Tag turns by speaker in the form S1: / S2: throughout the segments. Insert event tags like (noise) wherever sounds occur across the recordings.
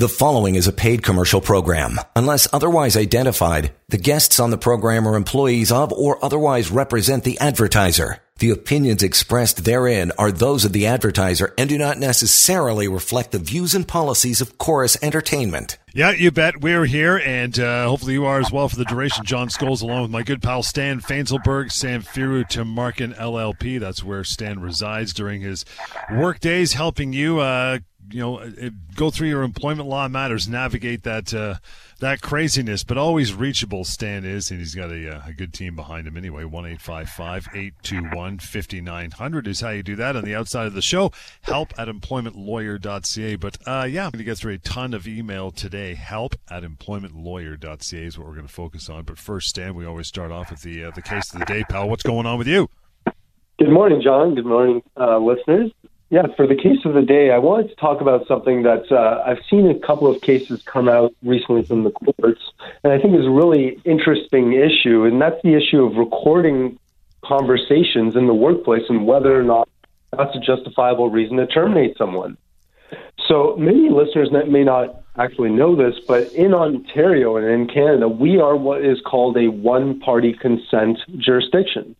S1: The following is a paid commercial program. Unless otherwise identified, the guests on the program are employees of or otherwise represent the advertiser. The opinions expressed therein are those of the advertiser and do not necessarily reflect the views and policies of Corus Entertainment.
S2: Yeah, you bet. We're here, and uh, hopefully you are as well for the duration. John Scholes, along with my good pal Stan Fainzilberg, Samfiru Tamarkin LLP. That's where Stan resides during his work days, helping you uh, you know go through your employment law matters, navigate that uh, that craziness, but always reachable. Stan is, and he's got a, uh, a good team behind him anyway. One eight five five eight two one fifty nine hundred is how you do that. On the outside of the show, help at employmentlawyer.ca. But uh, yeah, I'm going to get through a ton of email today. Help at employmentlawyer.ca is what we're going to focus on. But first, Stan, we always start off with the uh, the case of the day, pal. What's going on with you?
S3: Good morning, John. Good morning, uh, listeners. Yeah, for the case of the day, I wanted to talk about something that uh, I've seen a couple of cases come out recently from the courts, and I think is a really interesting issue, and that's the issue of recording conversations in the workplace and whether or not that's a justifiable reason to terminate someone. So many listeners that may not actually know this, but in Ontario and in Canada, we are what is called a one party consent jurisdiction.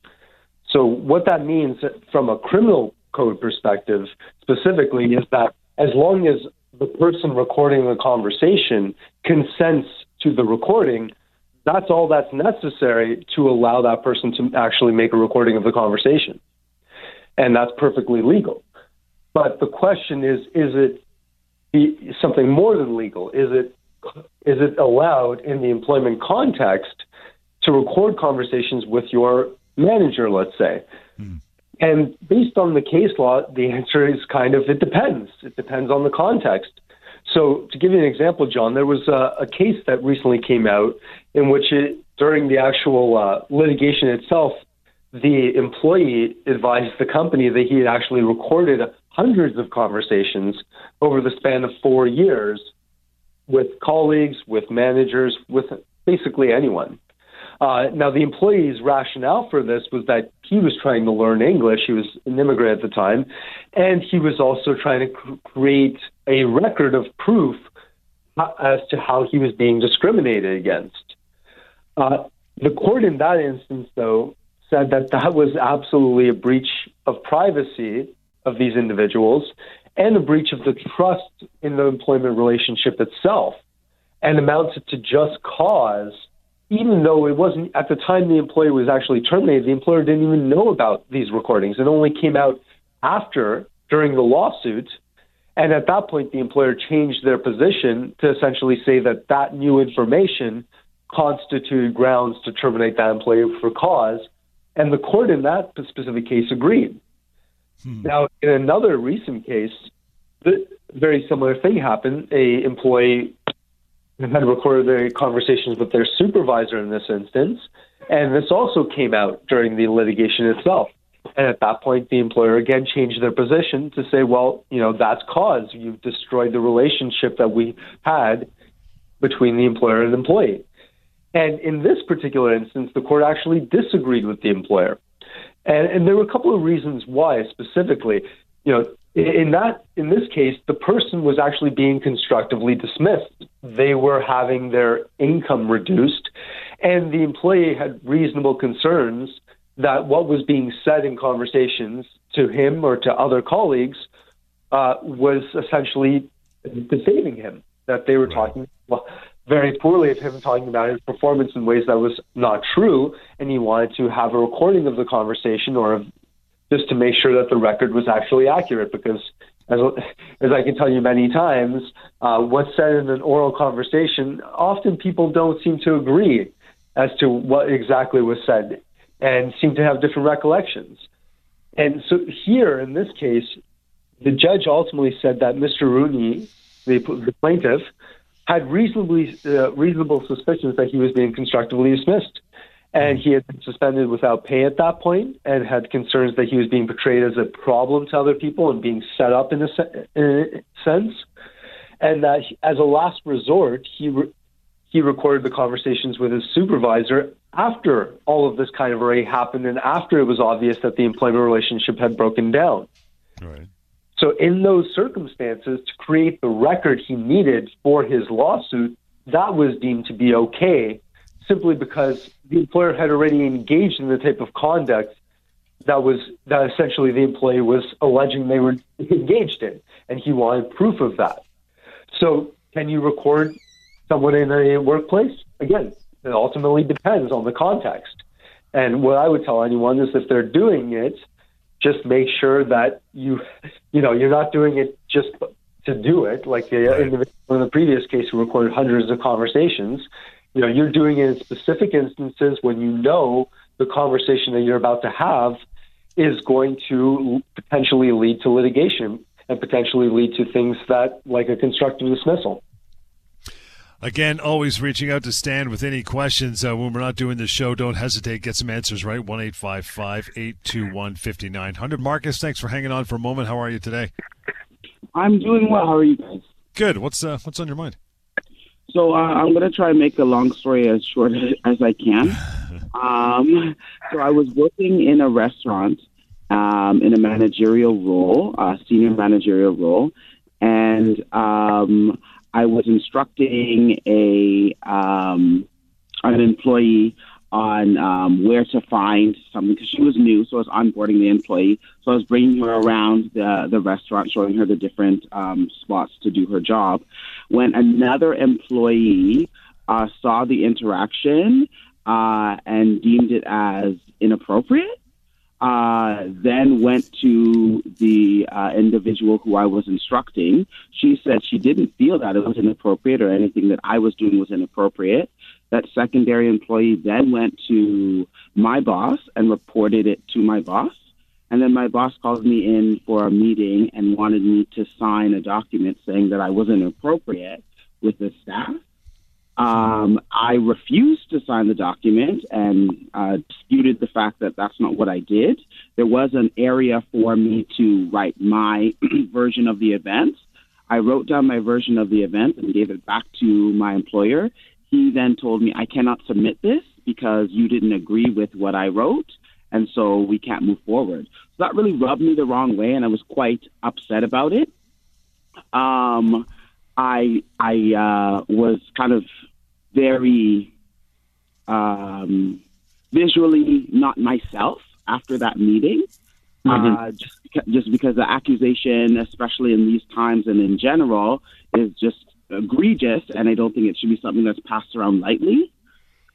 S3: So, what that means from a criminal code perspective specifically is that as long as the person recording the conversation consents to the recording, that's all that's necessary to allow that person to actually make a recording of the conversation. And that's perfectly legal. But the question is is it something more than legal? Is it is it allowed in the employment context to record conversations with your manager, let's say? And based on the case law, the answer is kind of it depends. It depends on the context. So, to give you an example, John, there was a, a case that recently came out in which, it, during the actual uh, litigation itself, the employee advised the company that he had actually recorded hundreds of conversations over the span of four years with colleagues, with managers, with basically anyone. Uh, now, the employee's rationale for this was that he was trying to learn English. He was an immigrant at the time, and he was also trying to cr- create a record of proof as to how he was being discriminated against. Uh, the court in that instance, though, said that that was absolutely a breach of privacy of these individuals and a breach of the trust in the employment relationship itself and amounted to just cause even though it wasn't at the time the employee was actually terminated, the employer didn't even know about these recordings. It only came out after, during the lawsuit. And at that point, the employer changed their position to essentially say that that new information constituted grounds to terminate that employee for cause. And the court in that specific case agreed. Hmm. Now, in another recent case, the very similar thing happened. A employee had recorded their conversations with their supervisor in this instance. And this also came out during the litigation itself. And at that point, the employer again changed their position to say, well, you know, that's cause. You've destroyed the relationship that we had between the employer and the employee. And in this particular instance, the court actually disagreed with the employer. And, and there were a couple of reasons why specifically. You know, in that in this case the person was actually being constructively dismissed they were having their income reduced and the employee had reasonable concerns that what was being said in conversations to him or to other colleagues uh, was essentially deceiving him that they were right. talking well, very poorly of him talking about his performance in ways that was not true and he wanted to have a recording of the conversation or of just to make sure that the record was actually accurate because as, as I can tell you many times, uh, what's said in an oral conversation, often people don't seem to agree as to what exactly was said and seem to have different recollections. And so here, in this case, the judge ultimately said that Mr. Rooney, the, the plaintiff, had reasonably uh, reasonable suspicions that he was being constructively dismissed and mm. he had been suspended without pay at that point and had concerns that he was being portrayed as a problem to other people and being set up in a, se- in a sense. And that as a last resort he re- he recorded the conversations with his supervisor after all of this kind of already happened and after it was obvious that the employment relationship had broken down.
S2: Right.
S3: So, in those circumstances, to create the record he needed for his lawsuit, that was deemed to be okay simply because the employer had already engaged in the type of conduct that was that essentially the employee was alleging they were (laughs) engaged in, and he wanted proof of that. So, can you record someone in a workplace? Again, it ultimately depends on the context. And what I would tell anyone is if they're doing it, just make sure that you, you know, you're not doing it just to do it. Like the right. individual in the previous case who recorded hundreds of conversations, you know, you're doing it in specific instances when you know the conversation that you're about to have is going to potentially lead to litigation and potentially lead to things that, like a constructive dismissal.
S2: Again, always reaching out to Stan with any questions uh, when we're not doing the show. Don't hesitate. Get some answers right. 1 821 5900. Marcus, thanks for hanging on for a moment. How are you today?
S4: I'm doing well. How are you guys?
S2: Good. What's uh, what's on your mind?
S4: So uh, I'm going to try and make the long story as short as I can. (laughs) um, so I was working in a restaurant um, in a managerial role, a senior managerial role, and um, I was instructing a um, an employee on um, where to find something because she was new, so I was onboarding the employee. So I was bringing her around the the restaurant, showing her the different um, spots to do her job. When another employee uh, saw the interaction uh, and deemed it as inappropriate, uh, then went to the uh, individual who I was instructing. She said she didn't feel that it was inappropriate or anything that I was doing was inappropriate. That secondary employee then went to my boss and reported it to my boss. And then my boss called me in for a meeting and wanted me to sign a document saying that I wasn't appropriate with the staff. Um, I refused to sign the document and uh, disputed the fact that that's not what I did. There was an area for me to write my (clears throat) version of the event. I wrote down my version of the event and gave it back to my employer. He then told me, I cannot submit this because you didn't agree with what I wrote, and so we can't move forward. So that really rubbed me the wrong way, and I was quite upset about it. Um, I I uh, was kind of very um, visually not myself after that meeting. Mm-hmm. Uh, just just because the accusation, especially in these times and in general, is just egregious, and I don't think it should be something that's passed around lightly.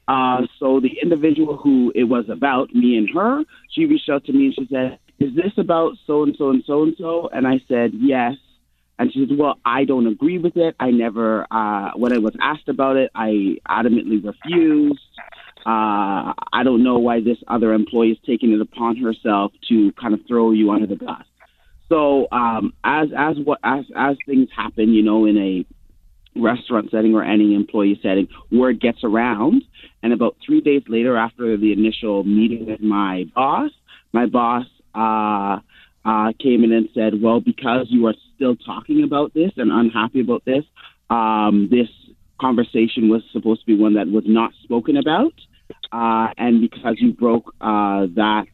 S4: Uh, so the individual who it was about, me and her, she reached out to me and she said, "Is this about so and so and so and so?" And I said, "Yes." And she said, Well, I don't agree with it. I never, uh, when I was asked about it, I adamantly refused. Uh, I don't know why this other employee is taking it upon herself to kind of throw you under the bus. So um, as as what as as things happen, you know, in a restaurant setting or any employee setting, word gets around. And about three days later, after the initial meeting with my boss, my boss uh, uh, came in and said, well, because you are still talking about this and unhappy about this, um, this conversation was supposed to be one that was not spoken about. Uh, and because you broke uh, that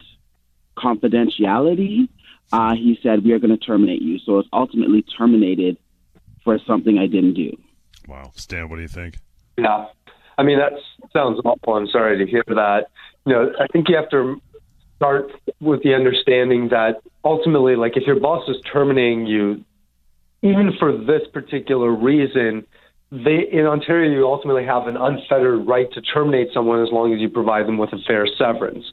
S4: confidentiality, uh, he said, we are going to terminate you. So it's ultimately terminated for something I didn't do.
S2: Wow. Stan, what do you think?
S3: Yeah. I mean, that sounds awful. I'm sorry to hear that. You know, I think you have to start with the understanding that ultimately, like if your boss is terminating you, even for this particular reason, they in Ontario you ultimately have an unfettered right to terminate someone as long as you provide them with a fair severance.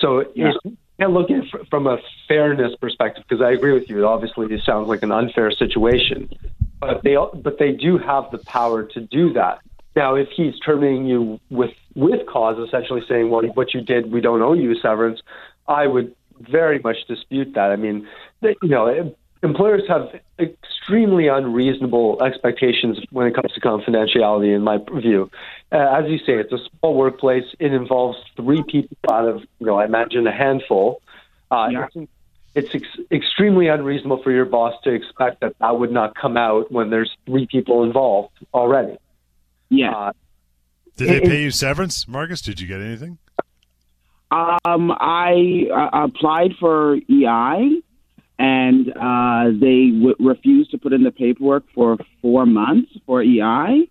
S3: So yeah. you can't look at it from a fairness perspective because I agree with you. Obviously, this sounds like an unfair situation, but they but they do have the power to do that. Now, if he's terminating you with with cause, essentially saying, "Well, what you did, we don't owe you severance," I would very much dispute that. I mean, you know, employers have extremely unreasonable expectations when it comes to confidentiality. In my view, uh, as you say, it's a small workplace. It involves three people out of, you know, I imagine a handful. Uh, yeah. It's, it's ex- extremely unreasonable for your boss to expect that that would not come out when there's three people involved already.
S4: Yeah. Uh,
S2: Did they pay you severance, Marcus? Did you get anything?
S4: Um, I uh, applied for EI, and uh, they w- refused to put in the paperwork for four months for EI.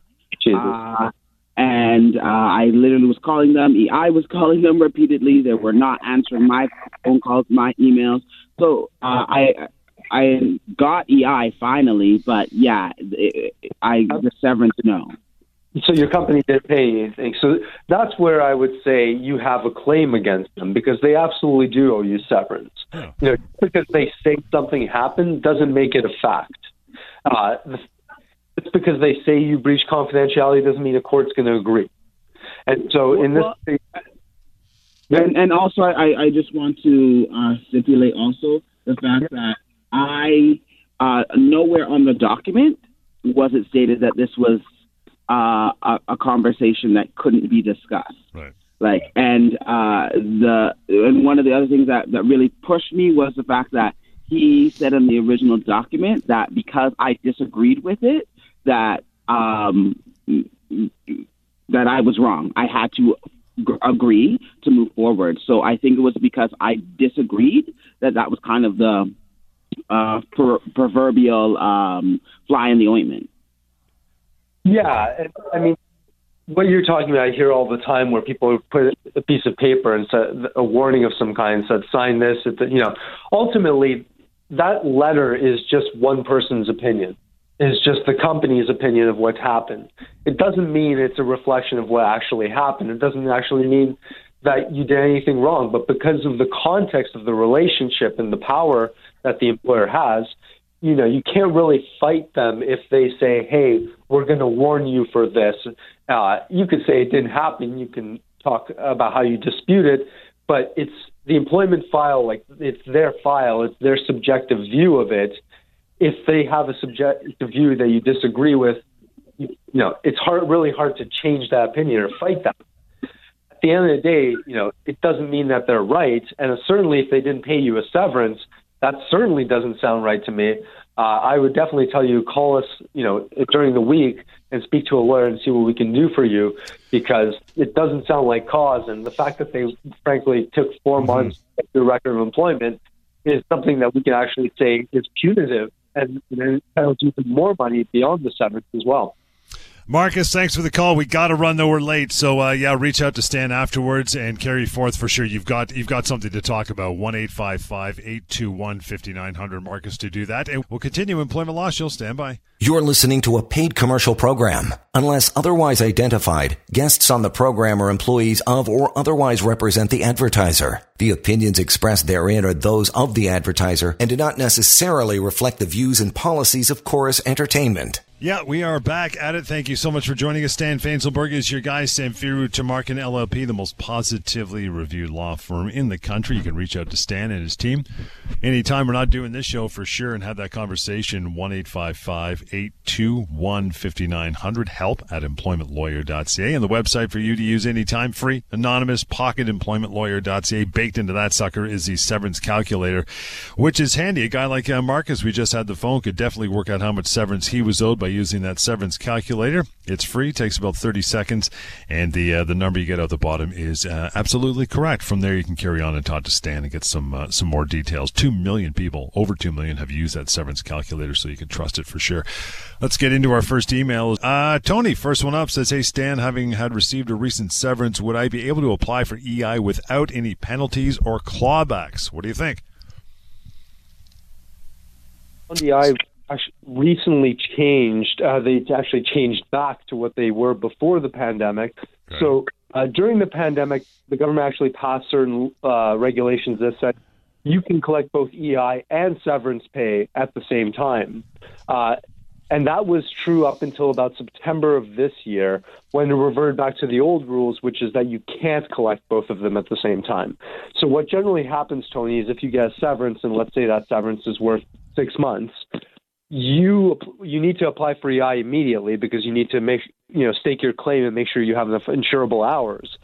S4: Uh, and uh, I literally was calling them. EI was (laughs) calling them repeatedly. They were not answering my phone calls, my emails. So uh, I I got EI finally, but yeah, it, I the severance no.
S3: So your company didn't pay anything. So that's where I would say you have a claim against them because they absolutely do owe you severance. You know, just because they say something happened doesn't make it a fact. Uh, it's because they say you breach confidentiality doesn't mean a court's going to agree. And so in this
S4: well, case, and, and also I, I just want to uh, stipulate also the fact that I uh, nowhere on the document was it stated that this was uh, a, a, conversation that couldn't be discussed.
S2: Right.
S4: Like, and uh, the and one of the other things that that really pushed me was the fact that he said in the original document that because I disagreed with it, that um, that I was wrong. I had to g- agree to move forward. So I think it was because I disagreed that that was kind of the uh, per- proverbial um, fly in the ointment.
S3: Yeah, I mean, what you're talking about, I hear all the time where people put a piece of paper and said a warning of some kind, said sign this. You know, ultimately, that letter is just one person's opinion. Is just the company's opinion of what's happened. It doesn't mean it's a reflection of what actually happened. It doesn't actually mean that you did anything wrong. But because of the context of the relationship and the power that the employer has, you know, you can't really fight them if they say, "Hey, we're going to warn you for this." Uh, you could say it didn't happen. You can talk about how you dispute it, but it's the employment file. Like it's their file. It's their subjective view of it. If they have a subjective view that you disagree with, you, know, it's hard, really hard to change that opinion or fight that. At the end of the day, you know, it doesn't mean that they're right, and certainly if they didn't pay you a severance that certainly doesn't sound right to me. Uh, I would definitely tell you call us, you know, during the week and speak to a lawyer and see what we can do for you because it doesn't sound like cause. And the fact that they frankly took 4 mm-hmm. months to get record of employment is something that we can actually say is punitive and, and entitles you to more money beyond the severance as well.
S2: Marcus, thanks for the call. We got to run though; we're late. So uh, yeah, reach out to Stan afterwards and carry forth for sure. You've got you've got something to talk about. One eight five five eight two one fifty nine hundred. Marcus to do that, and we'll continue employment law. She'll stand by.
S1: You're listening to a paid commercial program. Unless otherwise identified, guests on the program are employees of or otherwise represent the advertiser. The opinions expressed therein are those of the advertiser and do not necessarily reflect the views and policies of Corus Entertainment.
S2: Yeah, we are back at it. Thank you so much for joining us. Stan Fainzilberg is your guy. Samfiru Tamarkin LLP, the most positively reviewed law firm in the country. You can reach out to Stan and his team anytime. We're not doing this show for sure and have that conversation. 1 821 5900. Help at employmentlawyer.ca. And the website for you to use anytime free, anonymous, pocket pocketemploymentlawyer.ca. Baked into that sucker is the severance calculator, which is handy. A guy like uh, Marcus, we just had the phone, could definitely work out how much severance he was owed by by using that severance calculator. It's free, takes about 30 seconds, and the uh, the number you get out the bottom is uh, absolutely correct. From there, you can carry on and talk to Stan and get some uh, some more details. Two million people, over two million, have used that severance calculator, so you can trust it for sure. Let's get into our first email. Uh, Tony, first one up, says, "Hey Stan, having had received a recent severance, would I be able to apply for EI without any penalties or clawbacks? What do you think?"
S3: On the I recently changed. Uh, they actually changed back to what they were before the pandemic. Right. So uh, during the pandemic, the government actually passed certain uh, regulations that said you can collect both EI and severance pay at the same time. Uh, and that was true up until about September of this year when it reverted back to the old rules, which is that you can't collect both of them at the same time. So, what generally happens, Tony, is if you get a severance, and let's say that severance is worth six months, you you need to apply for EI immediately because you need to make you know stake your claim and make sure you have enough insurable hours.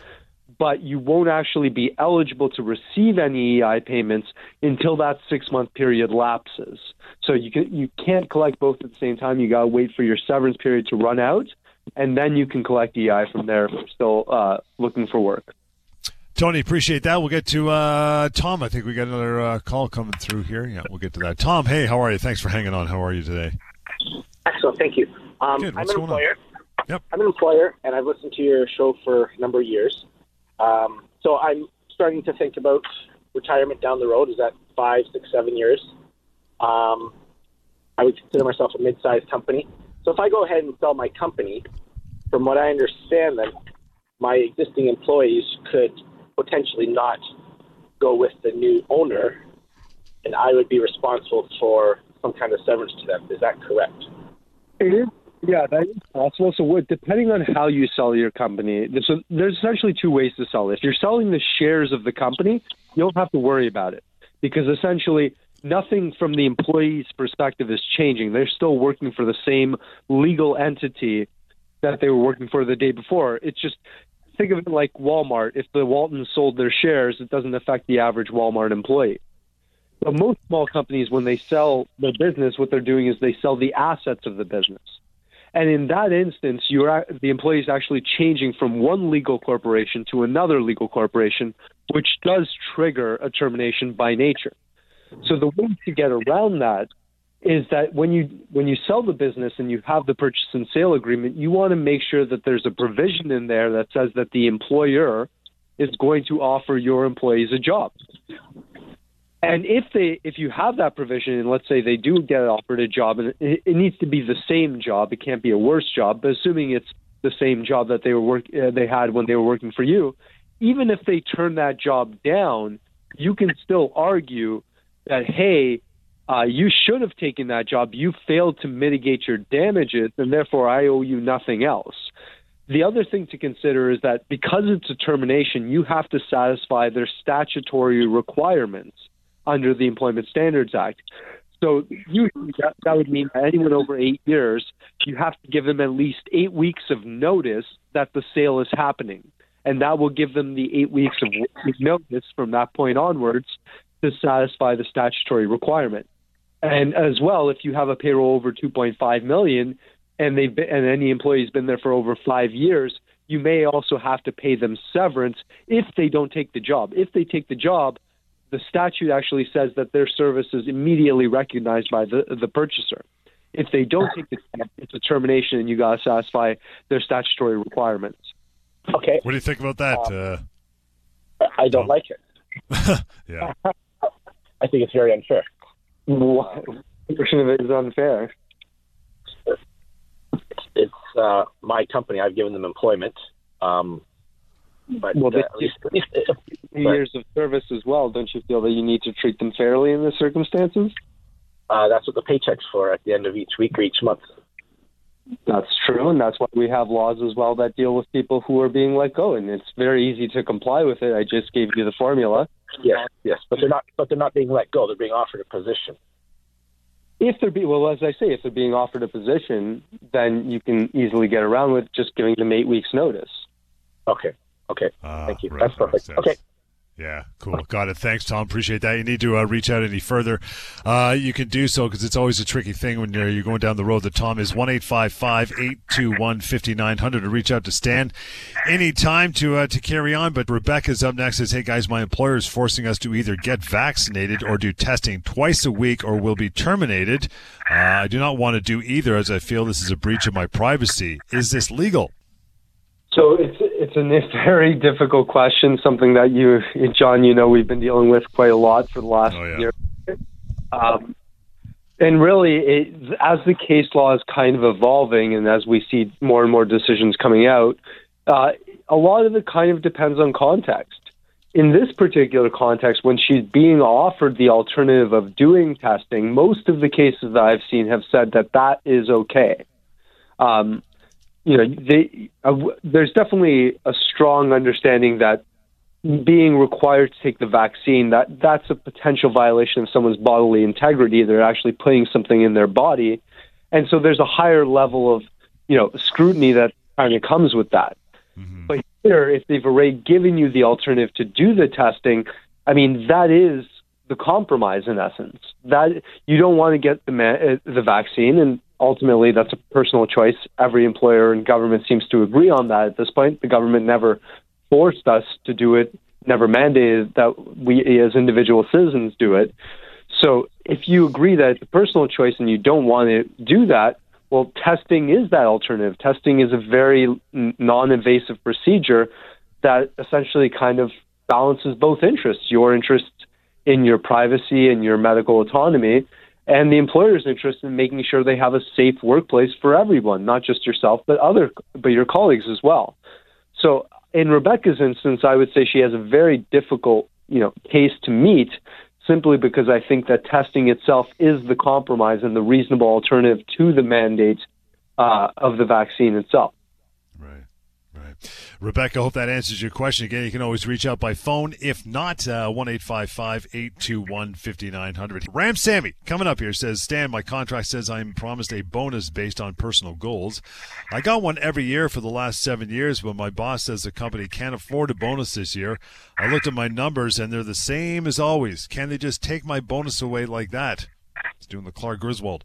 S3: But you won't actually be eligible to receive any EI payments until that six month period lapses. So you can you can't collect both at the same time. You gotta wait for your severance period to run out, and then you can collect EI from there if you're still uh, looking for work.
S2: Tony, appreciate that. We'll get to uh, Tom. I think we got another uh, call coming through here. Yeah, we'll get to that. Tom, hey, how are you? Thanks for hanging on. How are you today?
S5: Excellent, thank you. Um,
S2: Good.
S5: I'm an
S2: going on?
S5: employer.
S2: Yep.
S5: I'm an employer, and I've listened to your show for a number of years. Um, so I'm starting to think about retirement down the road. Is that five, six, seven years? Um, I would consider myself a mid-sized company. So if I go ahead and sell my company, from what I understand, then my existing employees could potentially not go with the new owner, and I would be responsible for some kind of severance to them. Is that correct?
S3: It is. Yeah, that is possible. So, depending on how you sell your company, so there's essentially two ways to sell. If you're selling the shares of the company, you don't have to worry about it because essentially nothing from the employee's perspective is changing. They're still working for the same legal entity that they were working for the day before. It's just think of it like Walmart. If the Waltons sold their shares, it doesn't affect the average Walmart employee. But most small companies, when they sell their business, what they're doing is they sell the assets of the business. And in that instance, you're the employee is actually changing from one legal corporation to another legal corporation, which does trigger a termination by nature. So the way to get around that is that when you when you sell the business and you have the purchase and sale agreement, you want to make sure that there's a provision in there that says that the employer is going to offer your employees a job. And if they, if you have that provision, and let's say they do get offered a job, and it, it needs to be the same job, it can't be a worse job. But assuming it's the same job that they were work, uh, they had when they were working for you, even if they turn that job down, you can still argue that hey, uh, you should have taken that job. You failed to mitigate your damages, and therefore I owe you nothing else. The other thing to consider is that because it's a termination, you have to satisfy their statutory requirements under the Employment Standards Act. So that, that would mean anyone over eight years, you have to give them at least eight weeks of notice that the sale is happening. And that will give them the eight weeks of notice from that point onwards to satisfy the statutory requirement. And as well, if you have a payroll over 2.5 million and they've been, and any employee's been there for over five years, you may also have to pay them severance if they don't take the job. If they take the job, the statute actually says that their service is immediately recognized by the the purchaser. If they don't take the job, it's a termination, and you got to satisfy their statutory requirements.
S5: Okay,
S2: What do you think about that? Uh,
S5: I don't like it. (laughs)
S2: yeah. (laughs)
S5: I think it's very unfair.
S3: What portion of it is unfair?
S5: It's uh, my company. I've given them employment. Um, but
S3: Well,
S5: uh, at least, at least uh,
S3: Years of service as well. Don't you feel that you need to treat them fairly in the circumstances?
S5: uh, that's what the paycheck's for at the end of each week or each month.
S3: That's true, and that's why we have laws as well that deal with people who are being let go, and it's very easy to comply with it. I just gave you the formula.
S5: Yes, yes, but they're not. But they're not being let go. They're being offered a position.
S3: If they're be well, as I say, if they're being offered a position, then you can easily get around with just giving them eight weeks' notice.
S5: Okay, okay.
S2: Ah,
S5: Thank you.
S2: right,
S5: That's
S2: that
S5: perfect.
S2: makes sense.
S5: Okay.
S2: Yeah, cool. Got it. Thanks, Tom. Appreciate that. You need to uh, reach out any further. Uh, you can do so because it's always a tricky thing when you're, you're going down the road. The Tom is one eight five five eight two one fifty nine hundred to reach out to Stan anytime to uh, to carry on. But Rebecca's up next. Says, "Hey guys, my employer is forcing us to either get vaccinated or do testing twice a week, or we'll be terminated. Uh, I do not want to do either, as I feel this is a breach of my privacy. Is this legal?"
S3: So it's it's a (laughs) very difficult question, something that you, John, you know, we've been dealing with quite a lot for the last
S2: Oh, yeah.
S3: year. Um, and really, it, as the case law is kind of evolving, and as we see more and more decisions coming out, uh, a lot of it kind of depends on context. In this particular context, when she's being offered the alternative of doing testing, most of the cases that I've seen have said that that is okay. Um, you know, they, uh, there's definitely a strong understanding that being required to take the vaccine that that's a potential violation of someone's bodily integrity. They're actually putting something in their body, and so there's a higher level of you know scrutiny that kind of comes with that. But here, if they've already given you the alternative to do the testing, I mean that is the compromise in essence. That you don't want to get the ma- uh, the vaccine, and ultimately that's a personal choice. Every employer and government seems to agree on that at this point. The government never forced us to do it never mandated that we as individual citizens do it. So if you agree that it's a personal choice and you don't want to do that, well, testing is that alternative. Testing is a very non invasive procedure that essentially kind of balances both interests your interest in your privacy and your medical autonomy, and the employer's interest in making sure they have a safe workplace for everyone, not just yourself, but other, but your colleagues as well. So, in Rebecca's instance, I would say she has a very difficult, you know, case to meet simply because I think that testing itself is the compromise and the reasonable alternative to the mandate uh, of the vaccine itself.
S2: Rebecca, hope that answers your question. Again, you can always reach out by phone. If not, uh, 1 821 5900. Ram Sammy coming up here says, Stan, my contract says I'm promised a bonus based on personal goals. I got one every year for the last seven years, but my boss says the company can't afford a bonus this year. I looked at my numbers and they're the same as always. Can they just take my bonus away like that? It's doing the Clark Griswold.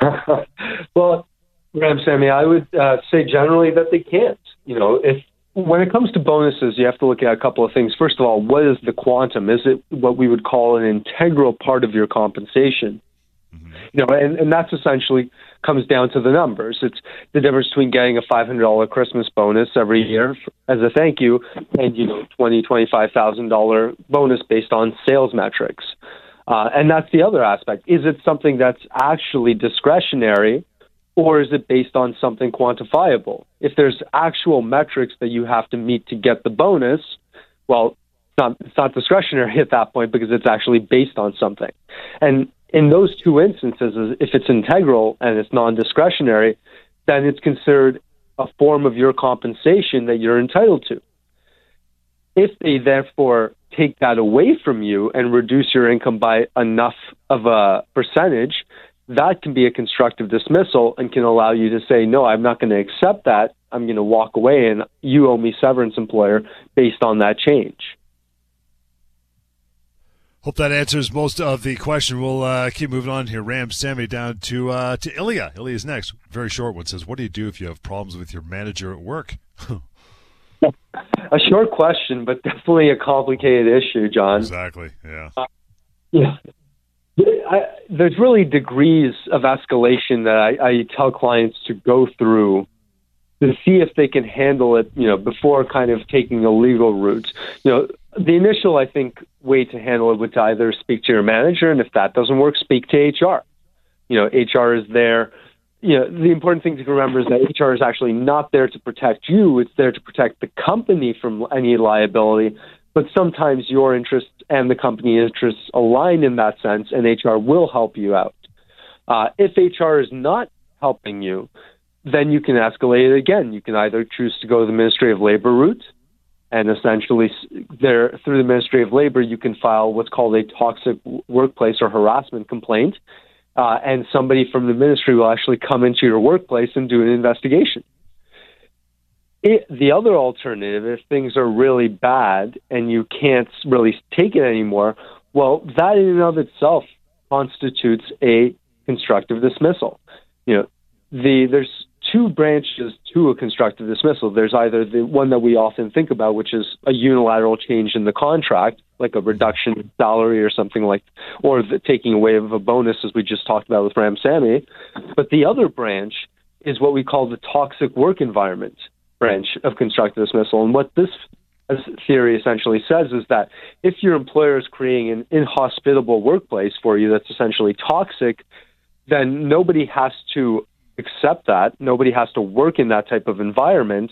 S2: (laughs)
S3: well, Ram Sammy, I would uh, say generally that they can't. You know, if when it comes to bonuses, you have to look at a couple of things. First of all, what is the quantum? Is it what we would call an integral part of your compensation? Mm-hmm. You know, and, and that's essentially comes down to the numbers. It's the difference between getting a five hundred dollar Christmas bonus every year as a thank you, and you know, twenty twenty five thousand dollar bonus based on sales metrics. Uh, and that's the other aspect. Is it something that's actually discretionary? Or is it based on something quantifiable? If there's actual metrics that you have to meet to get the bonus, well, it's not, it's not discretionary (laughs) at that point because it's actually based on something. And in those two instances, if it's integral and it's non discretionary, then it's considered a form of your compensation that you're entitled to. If they therefore take that away from you and reduce your income by enough of a percentage, that can be a constructive dismissal and can allow you to say, no, I'm not going to accept that. I'm going to walk away and you owe me severance, employer, based on that change.
S2: Hope that answers most of the question. We'll uh, keep moving on here. Ram Sammy down to uh, to Ilya. Ilya's next. Very short one says, "What do you do if you have problems with your manager at work?" (laughs)
S3: a short question, but definitely a complicated issue, John.
S2: Exactly. Yeah.
S3: Uh, yeah. I, there's really degrees of escalation that I, I tell clients to go through to see if they can handle it, you know, before kind of taking a legal route. You know, the initial, I think, way to handle it would to either speak to your manager, and if that doesn't work, speak to HR. You know, HR is there. You know, the important thing to remember is that HR is actually not there to protect you; it's there to protect the company from any liability. But sometimes your interests and the company interests align in that sense, and HR will help you out. Uh, if HR is not helping you, then you can escalate it again. You can either choose to go the Ministry of Labor route, and essentially, there through the Ministry of Labor, you can file what's called a toxic workplace or harassment complaint, uh, and somebody from the ministry will actually come into your workplace and do an investigation. It, the other alternative, if things are really bad and you can't really take it anymore, well, that in and of itself constitutes a constructive dismissal. You know, the there's two branches to a constructive dismissal. There's either the one that we often think about, which is a unilateral change in the contract, like a reduction in salary or something like, or the taking away of a bonus, as we just talked about with Ram Sammy. But the other branch is what we call the toxic work environment branch of constructive dismissal. And what this theory essentially says is that if your employer is creating an inhospitable workplace for you that's essentially toxic, then nobody has to accept that. Nobody has to work in that type of environment.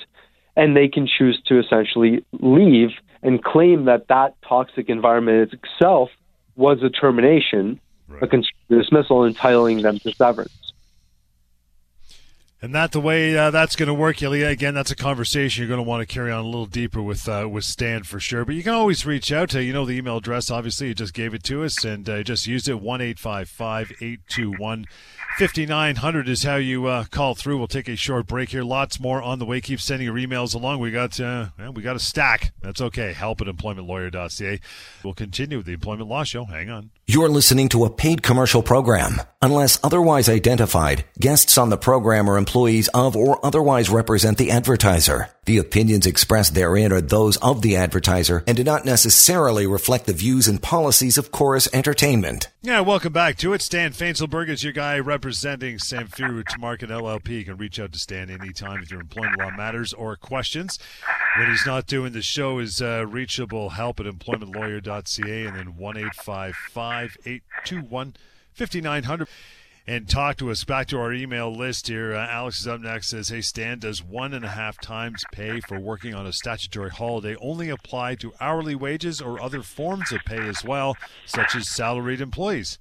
S3: And they can choose to essentially leave and claim that that toxic environment itself was a termination, right. a constructive dismissal, entitling them to severance.
S2: And that the way uh, that's going to work, Ilya. Again, that's a conversation you're going to want to carry on a little deeper with uh, with Stan for sure. But you can always reach out to you know the email address. Obviously, you just gave it to us and uh, just used it. One eight five five eight two one 5900 is how you uh, call through. We'll take a short break here. Lots more on the way. Keep sending your emails along. We got uh, we got a stack. That's okay. Help at employmentlawyer.ca. We'll continue with the Employment Law Show. Hang on.
S1: You're listening to a paid commercial program. Unless otherwise identified, guests on the program are employees of or otherwise represent the advertiser. The opinions expressed therein are those of the advertiser and do not necessarily reflect the views and policies of Corus Entertainment.
S2: Yeah, welcome back to it. Stan Fainzilberg is your guy representing Samfiru Tamarkin LLP. You can reach out to Stan anytime with your employment law matters or questions. When he's not doing the show, is uh, reachable help at employmentlawyer.ca and then 1 821 5900 and talk to us. Back to our email list here. Uh, Alex is up next. Says, "Hey Stan, does one and a half times pay for working on a statutory holiday only apply to hourly wages or other forms of pay as well, such as salaried employees?"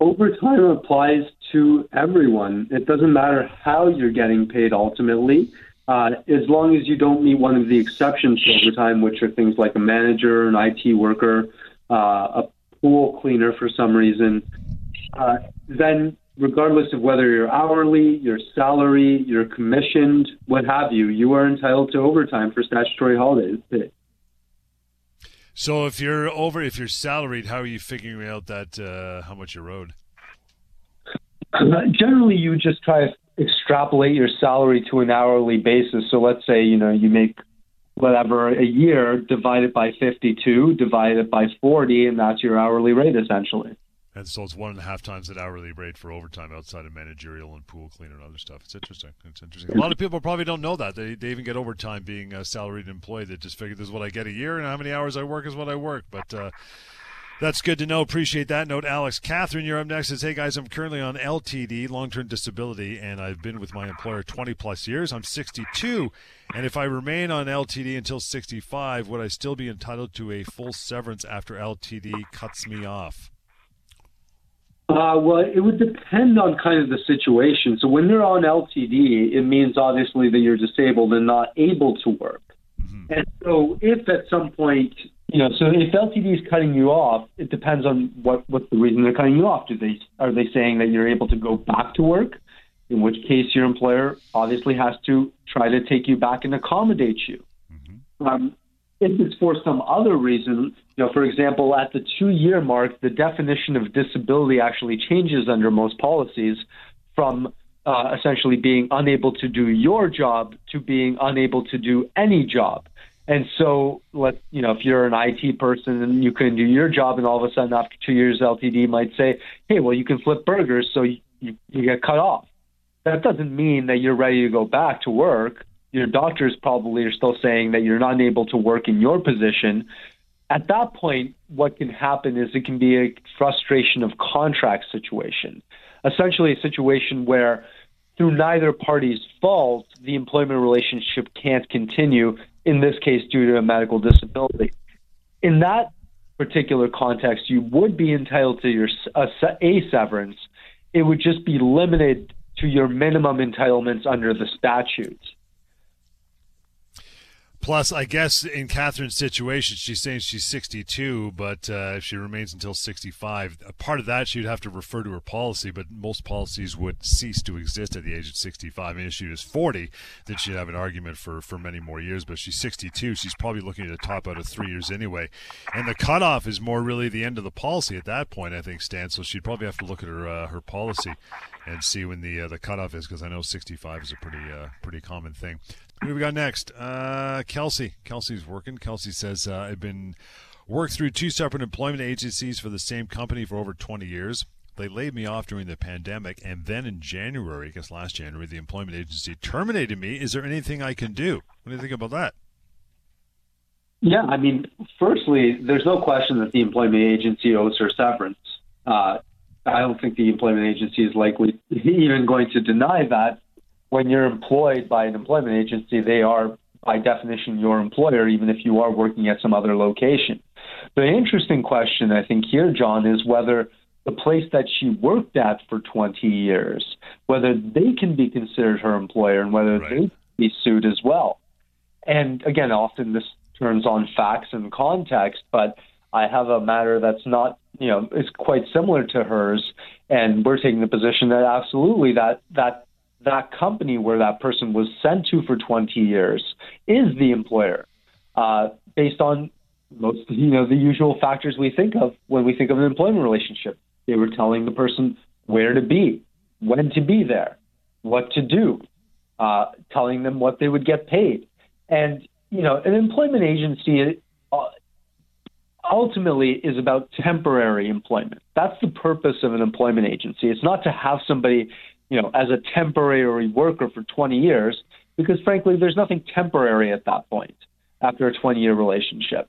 S3: Overtime applies to everyone. It doesn't matter how you're getting paid ultimately. Uh, as long as you don't meet one of the exceptions to overtime, which are things like a manager, an IT worker, uh, a pool cleaner for some reason, uh, then regardless of whether you're hourly, your salary, you're commissioned, what have you, you are entitled to overtime for statutory holidays.
S2: So if you're over, if you're salaried, how are you figuring out that uh, how much you're owed?
S3: Generally, you just try to extrapolate your salary to an hourly basis. So let's say you know you make whatever a year, divide it by 52, divide it by 40, and that's your hourly rate essentially.
S2: And so it's one and a half times that hourly rate for overtime outside of managerial and pool cleaner and other stuff. It's interesting. It's interesting. A lot of people probably don't know that. They, they even get overtime being a salaried employee. They just figure this is what I get a year and how many hours I work is what I work. But uh, that's good to know. Appreciate that note, Alex. Catherine, you're up next. Says, hey guys, I'm currently on LTD, long-term disability, and I've been with my employer 20 plus years. I'm 62, and if I remain on LTD until 65, would I still be entitled to a full severance after LTD cuts me off?
S3: Uh, well, it would depend on kind of the situation. So when you're on LTD, it means obviously that you're disabled and not able to work. Mm-hmm. And so if at some point, you know, so if LTD is cutting you off, it depends on what what's the reason they're cutting you off. Do they are they saying that you're able to go back to work? In which case, your employer obviously has to try to take you back and accommodate you. Mm-hmm. Um, if it's for some other reason, you know, for example, at the two year mark, the definition of disability actually changes under most policies from uh, essentially being unable to do your job to being unable to do any job. And so, let you know, if you're an IT person and you can do your job, and all of a sudden after two years, LTD might say, "Hey, well, you can flip burgers, so you, you, you get cut off." That doesn't mean that you're ready to go back to work your doctors probably are still saying that you're not able to work in your position. At that point, what can happen is it can be a frustration of contract situation, essentially a situation where through neither party's fault, the employment relationship can't continue, in this case, due to a medical disability. In that particular context, you would be entitled to your a, a severance. It would just be limited to your minimum entitlements under the statutes.
S2: Plus, I guess in Catherine's situation, she's saying she's 62, but uh, if she remains until 65, a part of that she'd have to refer to her policy, but most policies would cease to exist at the age of 65. I mean, if she was 40, then she'd have an argument for, for many more years, but she's 62. She's probably looking at a top out of three years anyway. And the cutoff is more really the end of the policy at that point, I think, Stan. So she'd probably have to look at her uh, her policy and see when the uh, the cutoff is, because I know 65 is a pretty uh, pretty common thing. Who we got next? Uh, Kelsey. Kelsey's working. Kelsey says, uh, I've been worked through two separate employment agencies for the same company for over 20 years. They laid me off during the pandemic, and then in January, I guess last January, the employment agency terminated me. Is there anything I can do? What do you think about that?
S3: Yeah, I mean, firstly, there's no question that the employment agency owes her severance. Uh, I don't think the employment agency is likely (laughs) even going to deny that when you're employed by an employment agency, they are by definition your employer, even if you are working at some other location. The interesting question, I think, here, John, is whether the place that she worked at for 20 years, whether they can be considered her employer and whether right. they can be sued as well. And again, often this turns on facts and context, but I have a matter that's not, you know, is quite similar to hers, and we're taking the position that absolutely that that that company where that person was sent to for 20 years is the employer, uh, based on most, you know, the usual factors we think of when we think of an employment relationship. They were telling the person where to be, when to be there, what to do, uh, telling them what they would get paid. And, you know, an employment agency uh, ultimately is about temporary employment. That's the purpose of an employment agency. It's not to have somebody, you know, as a temporary worker for 20 years, because frankly, there's nothing temporary at that point after a 20 year relationship.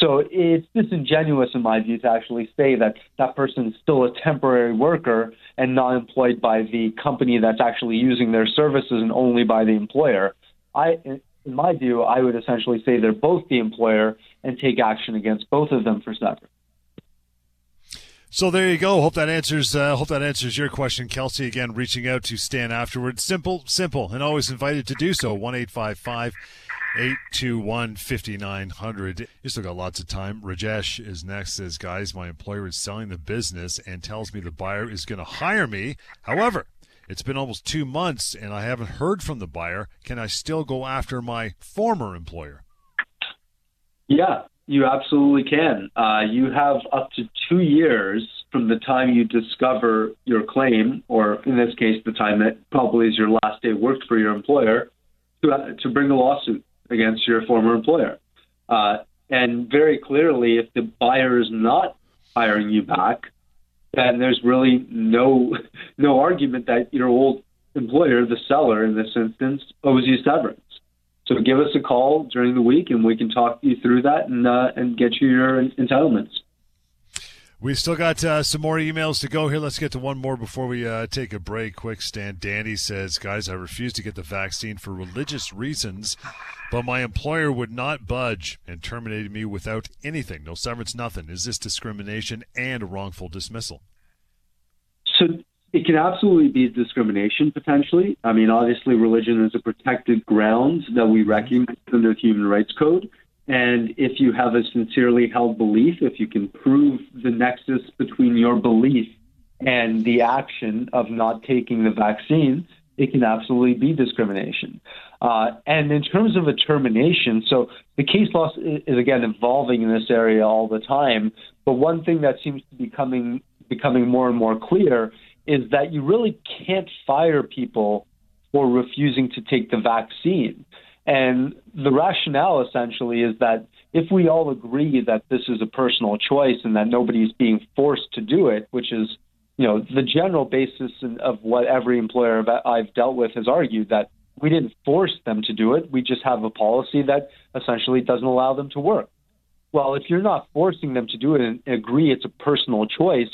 S3: So it's disingenuous, in my view, to actually say that that person is still a temporary worker and not employed by the company that's actually using their services and only by the employer. I, in my view, I would essentially say they're both the employer and take action against both of them for severance.
S2: So there you go. Hope that answers. Uh, hope that answers your question, Kelsey. Again, reaching out to Stan afterwards. Simple, simple, and always invited to do so. One eight five five 821 5900. You still got lots of time. Rajesh is next. Says, guys, my employer is selling the business and tells me the buyer is going to hire me. However, it's been almost two months and I haven't heard from the buyer. Can I still go after my former employer?
S3: Yeah, you absolutely can. Uh, you have up to two years from the time you discover your claim, or in this case, the time that probably is your last day worked for your employer, to, uh, to bring a lawsuit against your former employer. Uh, and very clearly, if the buyer is not hiring you back, then there's really no (laughs) no argument that your old employer, the seller in this instance, owes you severance. So give us a call during the week, and we can talk you through that and uh, and get you your entitlements.
S2: We've still got uh, some more emails to go here. Let's get to one more before we uh, take a break. Quick, Stan. Danny says, Guys, I refuse to get the vaccine for religious reasons, but my employer would not budge and terminated me without anything. No severance, nothing. Is this discrimination and wrongful dismissal?
S3: It can absolutely be discrimination potentially. I mean, obviously, religion is a protected ground that we recognize under the Human Rights Code. And if you have a sincerely held belief, if you can prove the nexus between your belief and the action of not taking the vaccine, it can absolutely be discrimination. Uh, and in terms of a termination, so the case law is, is again evolving in this area all the time. But one thing that seems to be coming, becoming more and more clear is that you really can't fire people for refusing to take the vaccine. And the rationale essentially is that if we all agree that this is a personal choice and that nobody's being forced to do it, which is, you know, the general basis of what every employer I've dealt with has argued that we didn't force them to do it. We just have a policy that essentially doesn't allow them to work. Well, if you're not forcing them to do it and agree it's a personal choice,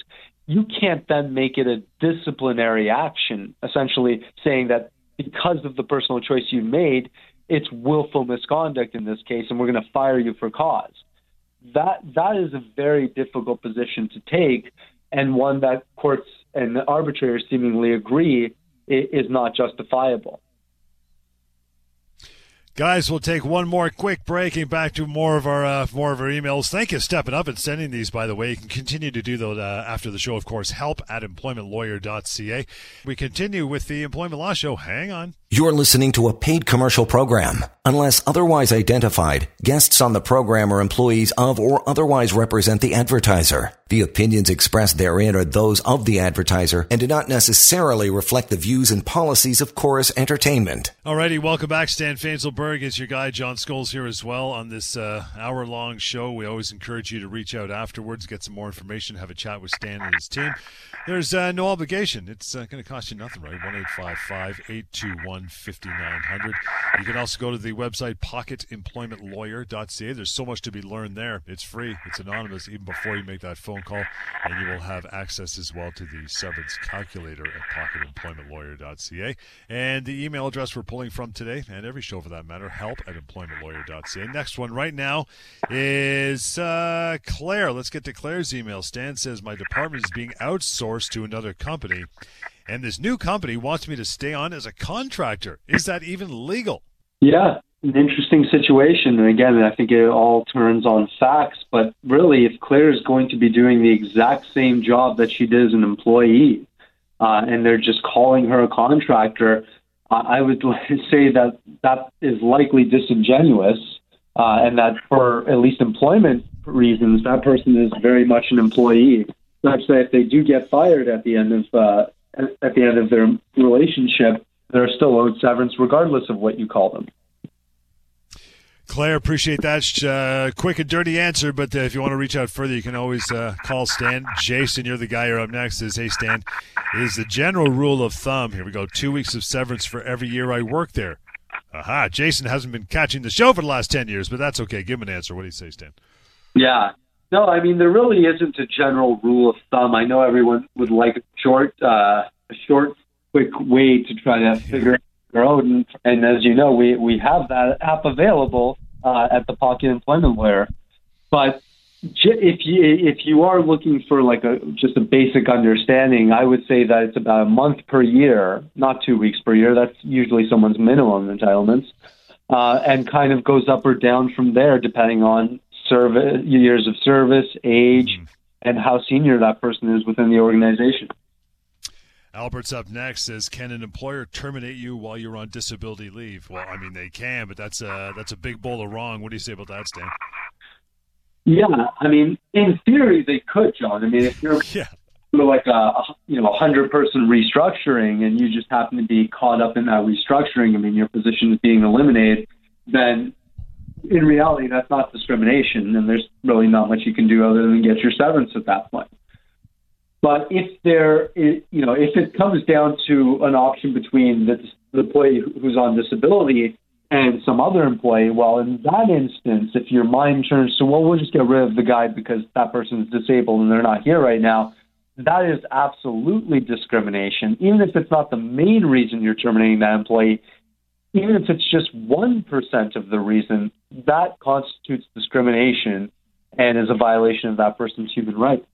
S3: you can't then make it a disciplinary action, essentially saying that because of the personal choice you made, it's willful misconduct in this case, and we're going to fire you for cause. That that is a very difficult position to take, and one that courts and arbitrators seemingly agree is not justifiable.
S2: Guys, we'll take one more quick break and back to more of our uh, more of our emails. Thank you stepping up and sending these, by the way. You can continue to do those uh, after the show, of course. Help at employmentlawyer.ca. We continue with the Employment Law Show. Hang on.
S1: You're listening to a paid commercial program. Unless otherwise identified, guests on the program are employees of or otherwise represent the advertiser. The opinions expressed therein are those of the advertiser and do not necessarily reflect the views and policies of Corus Entertainment.
S2: Alrighty, welcome back. Stan Fainzilberg is your guy. John Scholes here as well on this uh, hour-long show. We always encourage you to reach out afterwards, get some more information, have a chat with Stan and his team. There's uh, no obligation. It's uh, going to cost you nothing, right? One eight five five eight two one fifty nine hundred. You can also go to the website pocketemploymentlawyer.ca. There's so much to be learned there. It's free. It's anonymous even before you make that phone phone call, and you will have access as well to the severance calculator at pocketemploymentlawyer.ca. And the email address we're pulling from today, and every show for that matter, help at employmentlawyer.ca. Next one right now is uh, Claire. Let's get to Claire's email. Stan says, My department is being outsourced to another company, and this new company wants me to stay on as a contractor. Is that even legal?
S3: Yeah, an interesting situation. And again, I think it all turns on facts. But really, if Claire is going to be doing the exact same job that she did as an employee, uh, and they're just calling her a contractor, I would (laughs) say that that is likely disingenuous, uh, and that for at least employment reasons, that person is very much an employee. Such that if they do get fired at the end of uh, at the end of their relationship, they're still owed severance regardless of what you call them.
S2: Claire, appreciate that uh, quick and dirty answer. But uh, if you want to reach out further, you can always uh, call Stan. Jason, you're the guy. You're up next. Is hey Stan, is the general rule of thumb? Here we go. Two weeks of severance for every year I work there. Aha! Jason hasn't been catching the show for the last ten years, but that's okay. Give him an answer. What do you say, Stan?
S3: Yeah. No, I mean there really isn't a general rule of thumb. I know everyone would like a short, uh, a short, quick way to try to figure out. And, and as you know, we we have that app available uh, at the Pocket Employment Lawyer. But if you if you are looking for like a just a basic understanding, I would say that it's about a month per year, not two weeks per year. That's usually someone's minimum entitlements, uh, and kind of goes up or down from there depending on service years of service, age, mm. and how senior that person is within the organization.
S2: Albert's up next. Says, "Can an employer terminate you while you're on disability leave?" Well, I mean they can, but that's a that's a big bowl of wrong. What do you say about that, Stan?
S3: Yeah, I mean, in theory they could, John. I mean, if you're (laughs) yeah. like a you know a hundred person restructuring and you just happen to be caught up in that restructuring, I mean your position is being eliminated, then in reality that's not discrimination, and there's really not much you can do other than get your severance at that point. But if there, you know, if it comes down to an option between the, the employee who's on disability and some other employee, well, in that instance, if your mind turns to, well, we'll just get rid of the guy because that person is disabled and they're not here right now, that is absolutely discrimination. Even if it's not the main reason you're terminating that employee, even if it's just 1% of the reason, that constitutes discrimination and is a violation of that person's human rights.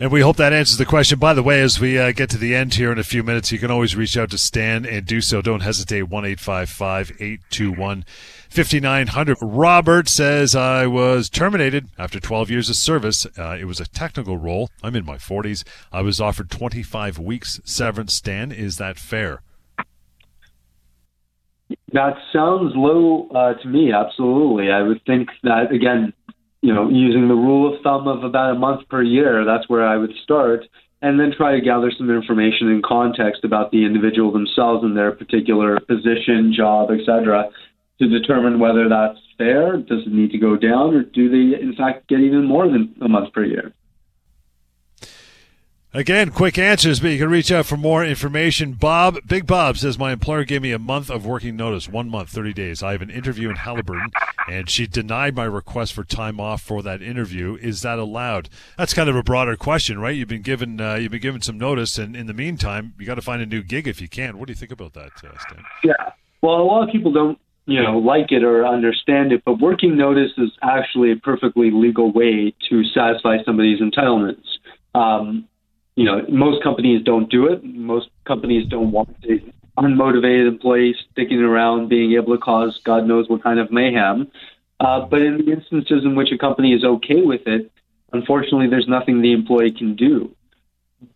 S2: And we hope that answers the question. By the way, as we uh, get to the end here in a few minutes, you can always reach out to Stan and do so. Don't hesitate. 1 821 5900. Robert says, I was terminated after 12 years of service. Uh, it was a technical role. I'm in my 40s. I was offered 25 weeks severance. Stan, is that fair?
S3: That sounds low uh, to me, absolutely. I would think that, again, you know, using the rule of thumb of about a month per year, that's where I would start, and then try to gather some information and context about the individual themselves and their particular position, job, etc., to determine whether that's fair. Does it need to go down, or do they, in fact, get even more than a month per year?
S2: Again, quick answers, but you can reach out for more information. Bob, Big Bob says my employer gave me a month of working notice, one month, 30 days. I have an interview in Haliburton, and she denied my request for time off for that interview. Is that allowed? That's kind of a broader question, right? You've been given uh, you've been given some notice, and in the meantime, you got to find a new gig if you can. What do you think about that, uh, Stan?
S3: Yeah, well, a lot of people don't you know like it or understand it, but working notice is actually a perfectly legal way to satisfy somebody's entitlements. Um, you know, most companies don't do it. Most companies don't want to unmotivated employees sticking around, being able to cause God knows what kind of mayhem. Uh, but in the instances in which a company is okay with it, unfortunately, there's nothing the employee can do.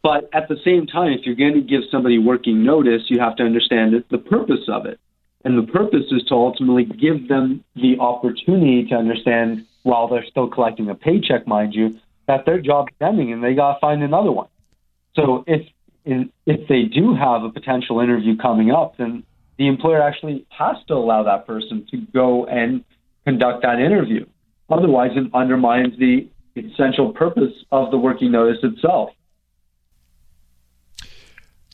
S3: But at the same time, if you're going to give somebody working notice, you have to understand the purpose of it. And the purpose is to ultimately give them the opportunity to understand, while they're still collecting a paycheck, mind you, that their job is ending and they got to find another one. So if if they do have a potential interview coming up, then the employer actually has to allow that person to go and conduct that interview. Otherwise, it undermines the essential purpose of the working notice itself.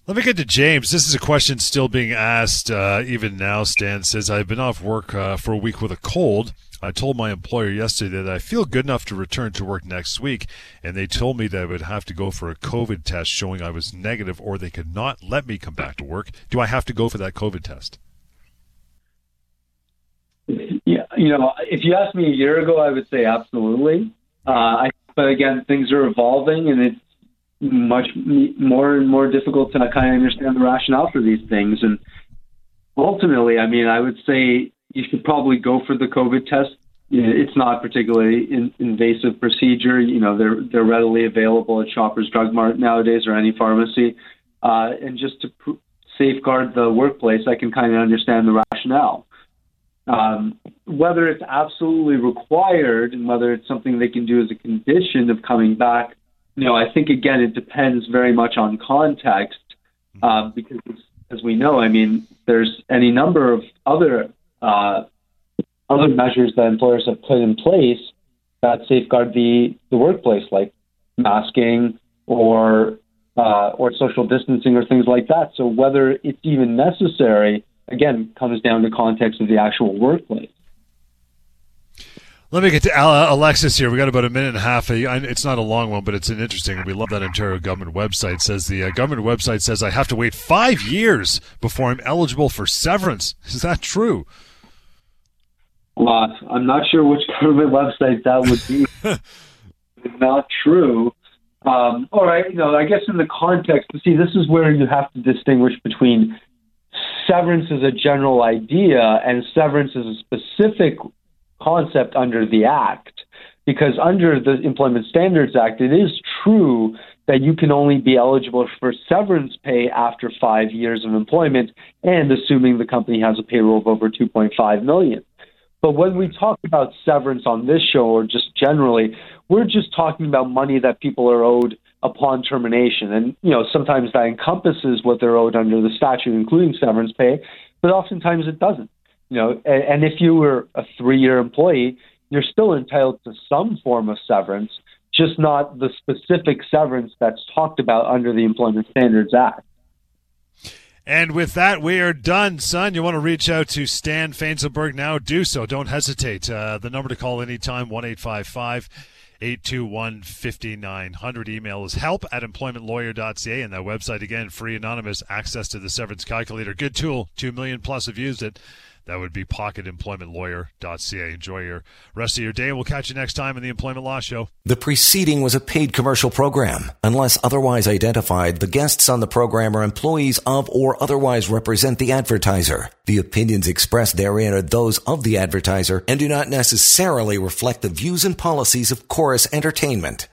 S2: Let me get to James. This is a question still being asked uh, even now. Stan says, I've been off work uh, for a week with a cold. I told my employer yesterday that I feel good enough to return to work next week, and they told me that I would have to go for a COVID test showing I was negative, or they could not let me come back to work. Do I have to go for that COVID test?
S3: Yeah, you know, if you asked me a year ago, I would say absolutely. Uh, I, but again, things are evolving, and it's much more and more difficult to kind of understand the rationale for these things. And ultimately, I mean, I would say you should probably go for the COVID test. It's not particularly in, invasive procedure. You know, they're they're readily available at Shoppers Drug Mart nowadays or any pharmacy. Uh, and just to pr- safeguard the workplace, I can kind of understand the rationale. Um, whether it's absolutely required and whether it's something they can do as a condition of coming back, you know, I think again it depends very much on context uh, because as we know, I mean, there's any number of other uh, other measures that employers have put in place that safeguard the, the workplace, like masking or uh, or social distancing or things like that. So whether it's even necessary, again, comes down to context of the actual workplace.
S2: Let me get to Alexis here. We got about a minute and a half. It's not a long one, but it's an interesting. We love that Ontario government website. says the uh, government website says I have to wait five years before I'm eligible for severance. Is that true?
S3: Well, I'm not sure which (laughs) government website that would be. (laughs) not true. Um, all right, you know, I guess in the context, see, this is where you have to distinguish between severance as a general idea and severance as a specific concept under the Act. Because under the Employment Standards Act, it is true that you can only be eligible for severance pay after five years of employment and assuming the company has a payroll of over 2.5 million. But when we talk about severance on this show or just generally, we're just talking about money that people are owed upon termination. And, you know, sometimes that encompasses what they're owed under the statute, including severance pay, but oftentimes it doesn't. You know, and, and if you were a three-year employee, you're still entitled to some form of severance, just not the specific severance that's talked about under the Employment Standards Act.
S2: And with that, we are done, son. You want to reach out to Stan Fainzilberg now? Do so. Don't hesitate. Uh, the number to call anytime, 1 821 5900. Email is help at employmentlawyer.ca. And that website, again, free, anonymous, access to the severance calculator. Good tool. Two million plus have used it. That would be pocketemploymentlawyer.ca. Enjoy your rest of your day, we'll catch you next time in the Employment Law Show.
S1: The preceding was a paid commercial program. Unless otherwise identified, the guests on the program are employees of or otherwise represent the advertiser. The opinions expressed therein are those of the advertiser and do not necessarily reflect the views and policies of Corus Entertainment.